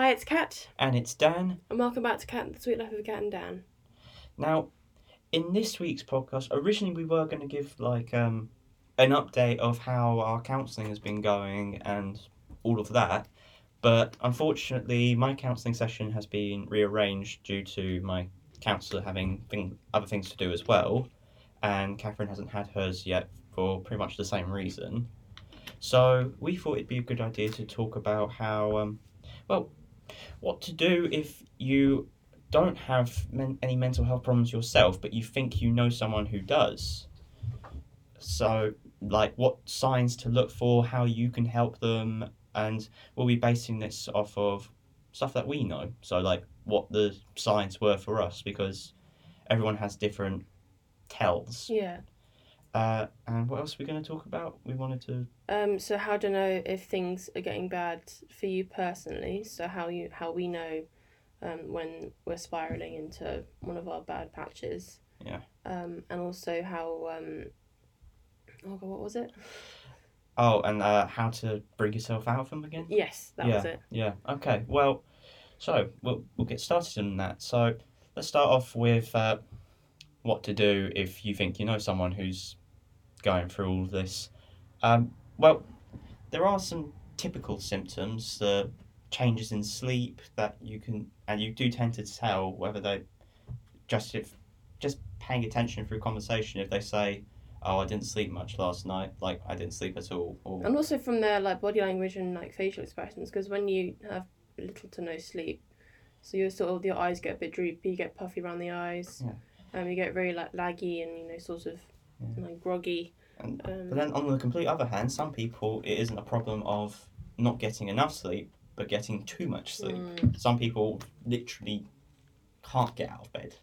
Hi, it's Cat, And it's Dan. and welcome back to Cat the Suite Life of Cat and Dan. Now, in this week's podcast, originally we were going to give like um, an update of how our counselling has been going and all of that. But unfortunately, my counselling session has been rearranged due to my counsellor having thing, other things to do as well. And Catherine hasn't had hers yet for pretty much the same reason. So we thought it'd be a good idea to talk about how, um, well, what to do if you don't have men- any mental health problems yourself, but you think you know someone who does. So, like, what signs to look for, how you can help them, and we'll be basing this off of stuff that we know. So, like, what the signs were for us, because everyone has different tells. Yeah. Uh, and what else are we going to talk about? We wanted to. Um. So how to know if things are getting bad for you personally? So how you how we know, um, when we're spiraling into one of our bad patches. Yeah. Um. And also how um. Oh God, what was it? Oh, and uh, how to bring yourself out of them again? Yes, that was it. Yeah. Okay. Well, so we'll we'll get started on that. So let's start off with uh, what to do if you think you know someone who's going through all of this. Um, well, there are some typical symptoms, the changes in sleep that you can, and you do tend to tell whether they just if just paying attention through conversation if they say. Oh, I didn't sleep much last night. Like I didn't sleep at all. Or And also from their like body language and like facial expressions, because when you have little to no sleep, so your sort of your eyes get a bit droopy, you get puffy around the eyes, Yeah. um, you get very like laggy and you know sort of Yeah. like groggy. And- Um, But then, on the complete other hand, some people it isn't a problem of not getting enough sleep, but getting too much sleep. mm, Some people literally can't get out of bed.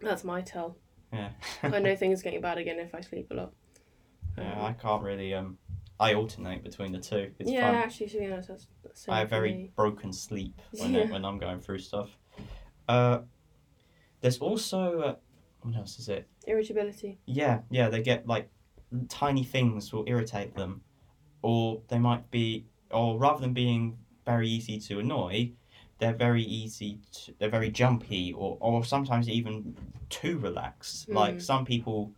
that's my tell. Yeah. I know things are getting bad again if I sleep a lot. yeah, Um, I can't really. Um, I alternate between the two. It's yeah, fun. actually, to be honest, that's, that's I have very me. broken sleep when Yeah. when I'm going through stuff. Uh, there's also uh, what else is it? irritability. Yeah, yeah, they get like tiny things will irritate them, or they might be, or rather than being very easy to annoy, they're very easy. To, they're very jumpy, or or sometimes even too relaxed. Like Mm. some people,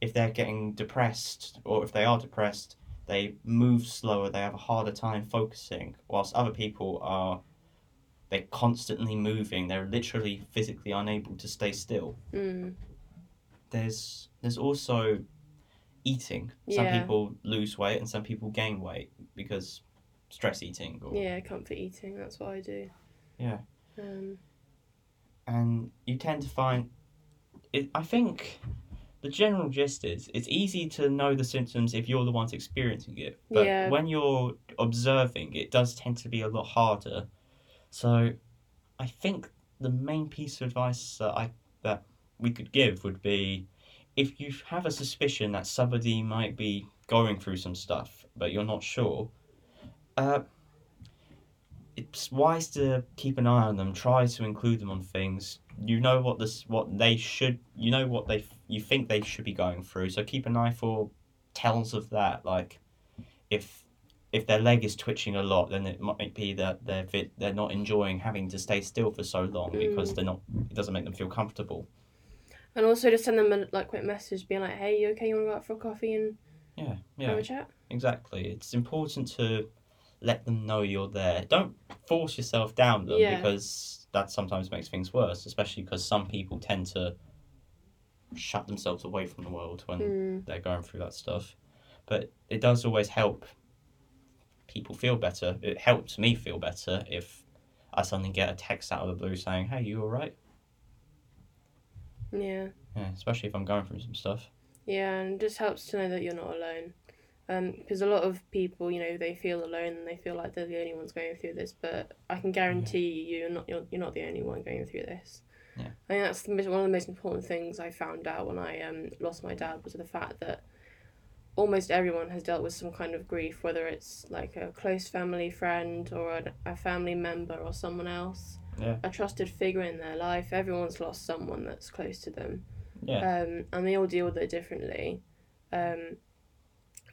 if they're getting depressed, or if they are depressed, they move slower. They have a harder time focusing, whilst other people are. They're constantly moving. They're literally physically unable to stay still Mm, there's there's also eating. Some Yeah. people lose weight and some people gain weight because stress eating or yeah, comfort eating. That's what I do. Yeah. Um, and you tend to find it I think the general gist is it's easy to know the symptoms if you're the ones experiencing it. But Yeah. when you're observing it does tend to be a lot harder. So I think the main piece of advice that I that we could give would be if you have a suspicion that somebody might be going through some stuff but you're not sure, uh, it's wise to keep an eye on them. Try to include them on things. You know what this what they should. You know what they you think they should be going through. So keep an eye for tells of that. Like if if their leg is twitching a lot, then it might be that they're fit, they're not enjoying having to stay still for so long because they're not. It doesn't make them feel comfortable. and also just send them a like quick message, being like, "Hey, you okay? You want to go out for a coffee and Yeah, have a chat?" exactly. It's important to let them know you're there. Don't force yourself down them Yeah. because that sometimes makes things worse, especially because some people tend to shut themselves away from the world when Mm, they're going through that stuff. But it does always help people feel better. It helps me feel better if I suddenly get a text out of the blue saying, "Hey, you all right?" yeah. Yeah, especially if I'm going through some stuff. Yeah, and it just helps to know that you're not alone. Because a lot of people, you know, they feel alone and they feel like they're the only ones going through this. But I can guarantee you, you're not you're, you're not the only one going through this. Yeah. I think that's the, one of the most important things I found out when I um lost my dad was the fact that almost everyone has dealt with some kind of grief, whether it's like a close family friend or a, a family member or someone else, Yeah. a trusted figure in their life. Everyone's lost someone that's close to them Yeah. um, and they all deal with it differently. Um,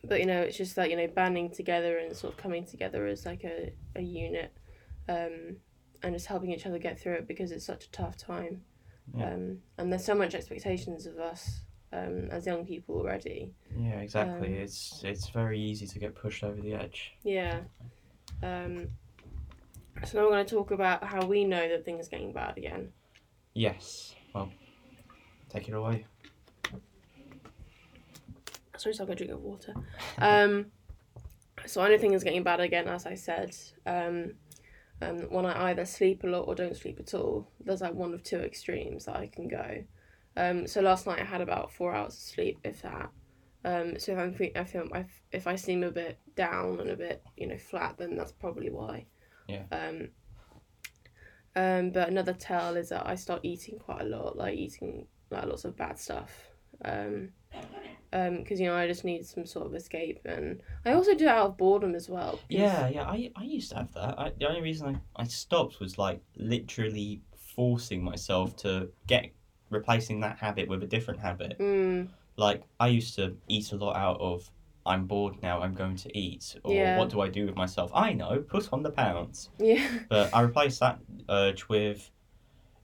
but you know, it's just that you know, banding together and sort of coming together as like a, a unit, um, and just helping each other get through it because it's such a tough time. Yeah. Um, and there's so much expectations of us um, as young people already. Yeah, exactly. Um, it's it's very easy to get pushed over the edge. Yeah. Um, so now we're going to talk about how we know that things are getting bad again. Yes. Well, take it away. Sorry, so I'll go drink of water. Um, so I know things are getting bad again, as I said. Um, um, when I either sleep a lot or don't sleep at all, there's like one of two extremes that I can go. Um, so last night I had about four hours of sleep, if that. Um, so if I'm fe- I feel if if I seem a bit down and a bit you know flat, then that's probably why. Yeah. Um. Um, but another tell is that I start eating quite a lot, like eating like lots of bad stuff. Um, because you know I just need some sort of escape, and I also do it out of boredom as well. Yeah, yeah. I, I used to have that. I, the only reason I, I stopped was like literally forcing myself to get replacing that habit with a different habit. Mm, Like I used to eat a lot out of I'm bored now. I'm going to eat. Or Yeah. what do I do with myself? I know. Put on the pounds. yeah. But I replaced that urge with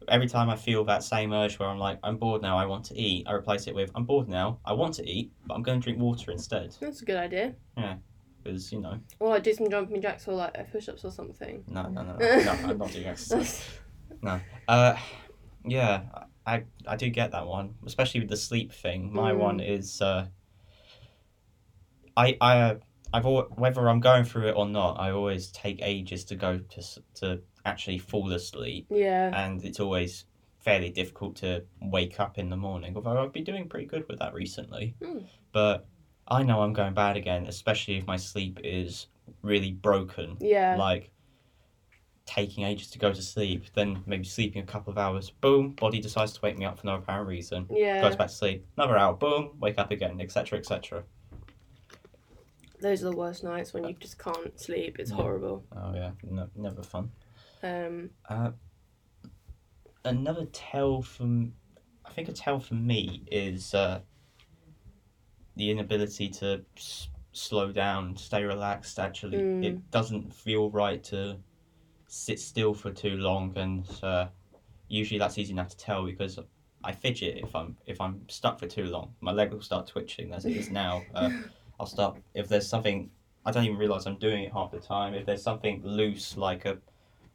every time I feel that same urge where I'm like, I'm bored now, I want to eat, I replace it with, I'm bored now, I want to eat, but I'm going to drink water instead. That's a good idea. Yeah. Because, you know, Or like do some jumping jacks or like push ups or something. no, no, no, no, no I'm not doing exercise. No. Uh, yeah, I, I do get that one, especially with the sleep thing. My Mm. one is, uh, I, I, I've al- whether I'm going through it or not, I always take ages to go to to actually fall asleep. yeah. and it's always fairly difficult to wake up in the morning. Although I've been doing pretty good with that recently, Mm. but I know I'm going bad again, especially if my sleep is really broken. Yeah. Like taking ages to go to sleep, then maybe sleeping a couple of hours, boom, body decides to wake me up for no apparent reason. yeah. Goes back to sleep, another hour, boom, wake up again, etc., etc. Those are the worst nights when you just can't sleep. It's Yeah. horrible. Oh yeah, no, never fun. Um. Uh, another tell from, I think a tell for me is uh, the inability to s- slow down, stay relaxed. Actually, Mm. it doesn't feel right to sit still for too long, and uh, usually that's easy enough to tell because I fidget if I'm if I'm stuck for too long. My leg will start twitching as it is now. Uh, I'll start if there's something I don't even realize I'm doing it half the time. If there's something loose like a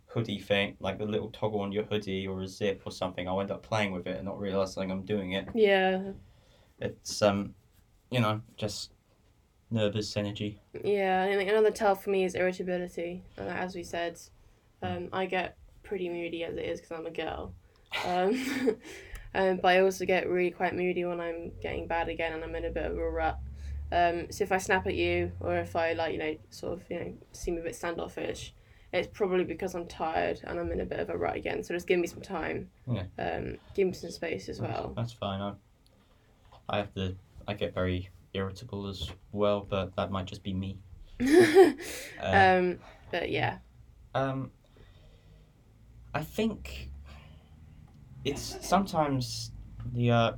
hoodie thing, like a little toggle on your hoodie or a zip or something, I'll end up playing with it and not realizing I'm doing it. Yeah. It's um, you know, just nervous energy. Yeah. Think another tell for me is irritability. Uh, as we said, um, I get pretty moody as it is because I'm a girl. Um, um, but I also get really quite moody when I'm getting bad again and I'm in a bit of a rut. Um, so if I snap at you or if I like you know sort of you know seem a bit standoffish, it's probably because I'm tired and I'm in a bit of a rut again. So just give me some time. Yeah. Um, give me some space as well. That's fine. I, I have to. I get very irritable as well, but that might just be me. Uh, um, but yeah. Um, I think it's sometimes the uh,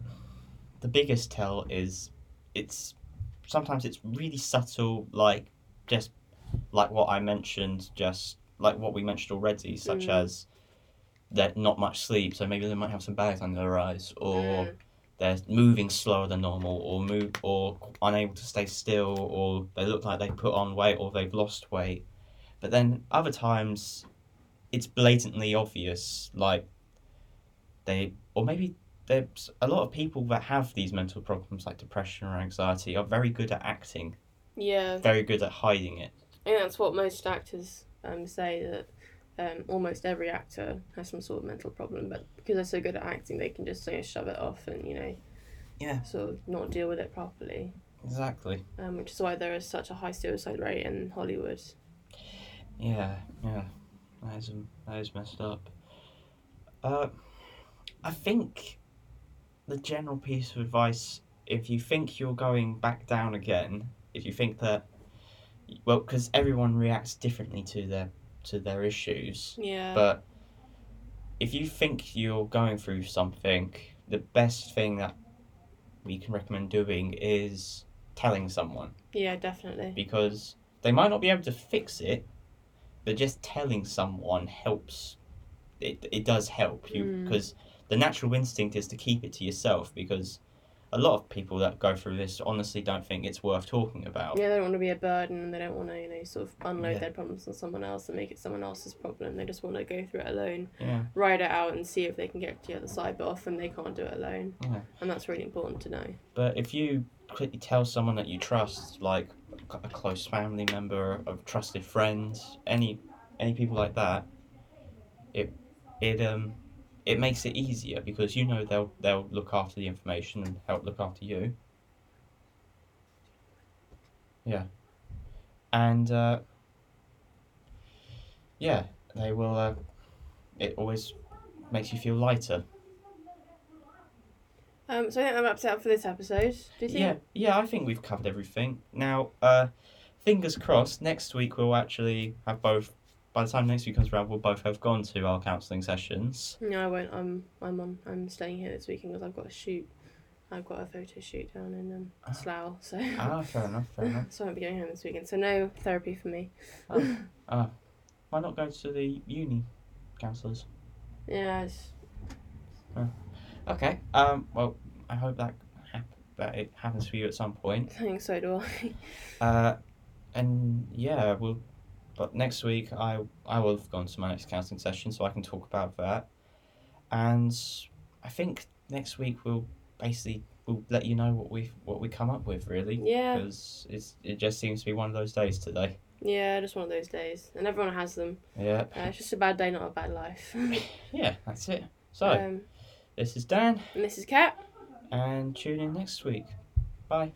the biggest tell is it's sometimes it's really subtle, like just like what I mentioned, just like what we mentioned already, such Mm. as that not much sleep, so maybe they might have some bags under their eyes, or Mm. they're moving slower than normal, or move or unable to stay still, or they look like they put on weight or they've lost weight. But then other times, it's blatantly obvious, like they or maybe there's a lot of people that have these mental problems like depression or anxiety are very good at acting, Yeah. very good at hiding it. I think that's what most actors um, say that um, almost every actor has some sort of mental problem, but because they're so good at acting, they can just you know, shove it off and you know, Yeah. sort of not deal with it properly. Exactly. Um, which is why there is such a high suicide rate in Hollywood. Yeah, yeah, that is that is messed up. Uh, I think the general piece of advice, if you think you're going back down again, if you think that, well, because everyone reacts differently to their to their issues, Yeah. but if you think you're going through something, the best thing that we can recommend doing is telling someone yeah, definitely. because they might not be able to fix it, but just telling someone helps. It it does help you Mm. because the natural instinct is to keep it to yourself because a lot of people that go through this honestly don't think it's worth talking about. Yeah, they don't want to be a burden and they don't want to, you know, sort of unload Yeah. their problems on someone else and make it someone else's problem. They just want to go through it alone, Yeah. ride it out and see if they can get to the other side, but often they can't do it alone. Yeah. And that's really important to know. But if you quickly tell someone that you trust, like a close family member, of trusted friends, any any people like that, it it um it makes it easier because you know they'll they'll look after the information and help look after you. Yeah. And uh, yeah, they will. Uh, it always makes you feel lighter. Um, so I think that wraps it up for this episode. Do you think? Yeah, yeah, I think we've covered everything. Now, uh, fingers crossed, next week we'll actually have both. By the time next week comes around, we'll both have gone to our counselling sessions. No, I won't. I'm I'm on. I'm staying here this weekend because I've got a shoot. I've got a photo shoot down in um, Ah. Slough, so Ah, fair enough, fair enough. so I won't be going home this weekend. So no therapy for me. Ah, why not go to the uni counsellors? Yeah, it's, Okay. Um. Well, I hope that hap- that it happens for you at some point. I think so do I. Uh, and yeah, we'll. But next week, I I will have gone to my next counselling session, so I can talk about that. And I think next week we'll basically we'll let you know what we what we come up with really. Yeah. Because it's it just seems to be one of those days today. Yeah, just one of those days, and everyone has them. Yeah. Uh, it's just a bad day, not a bad life. Yeah, that's it. So um, this is Dan, and this is Cat. and tune in next week. Bye.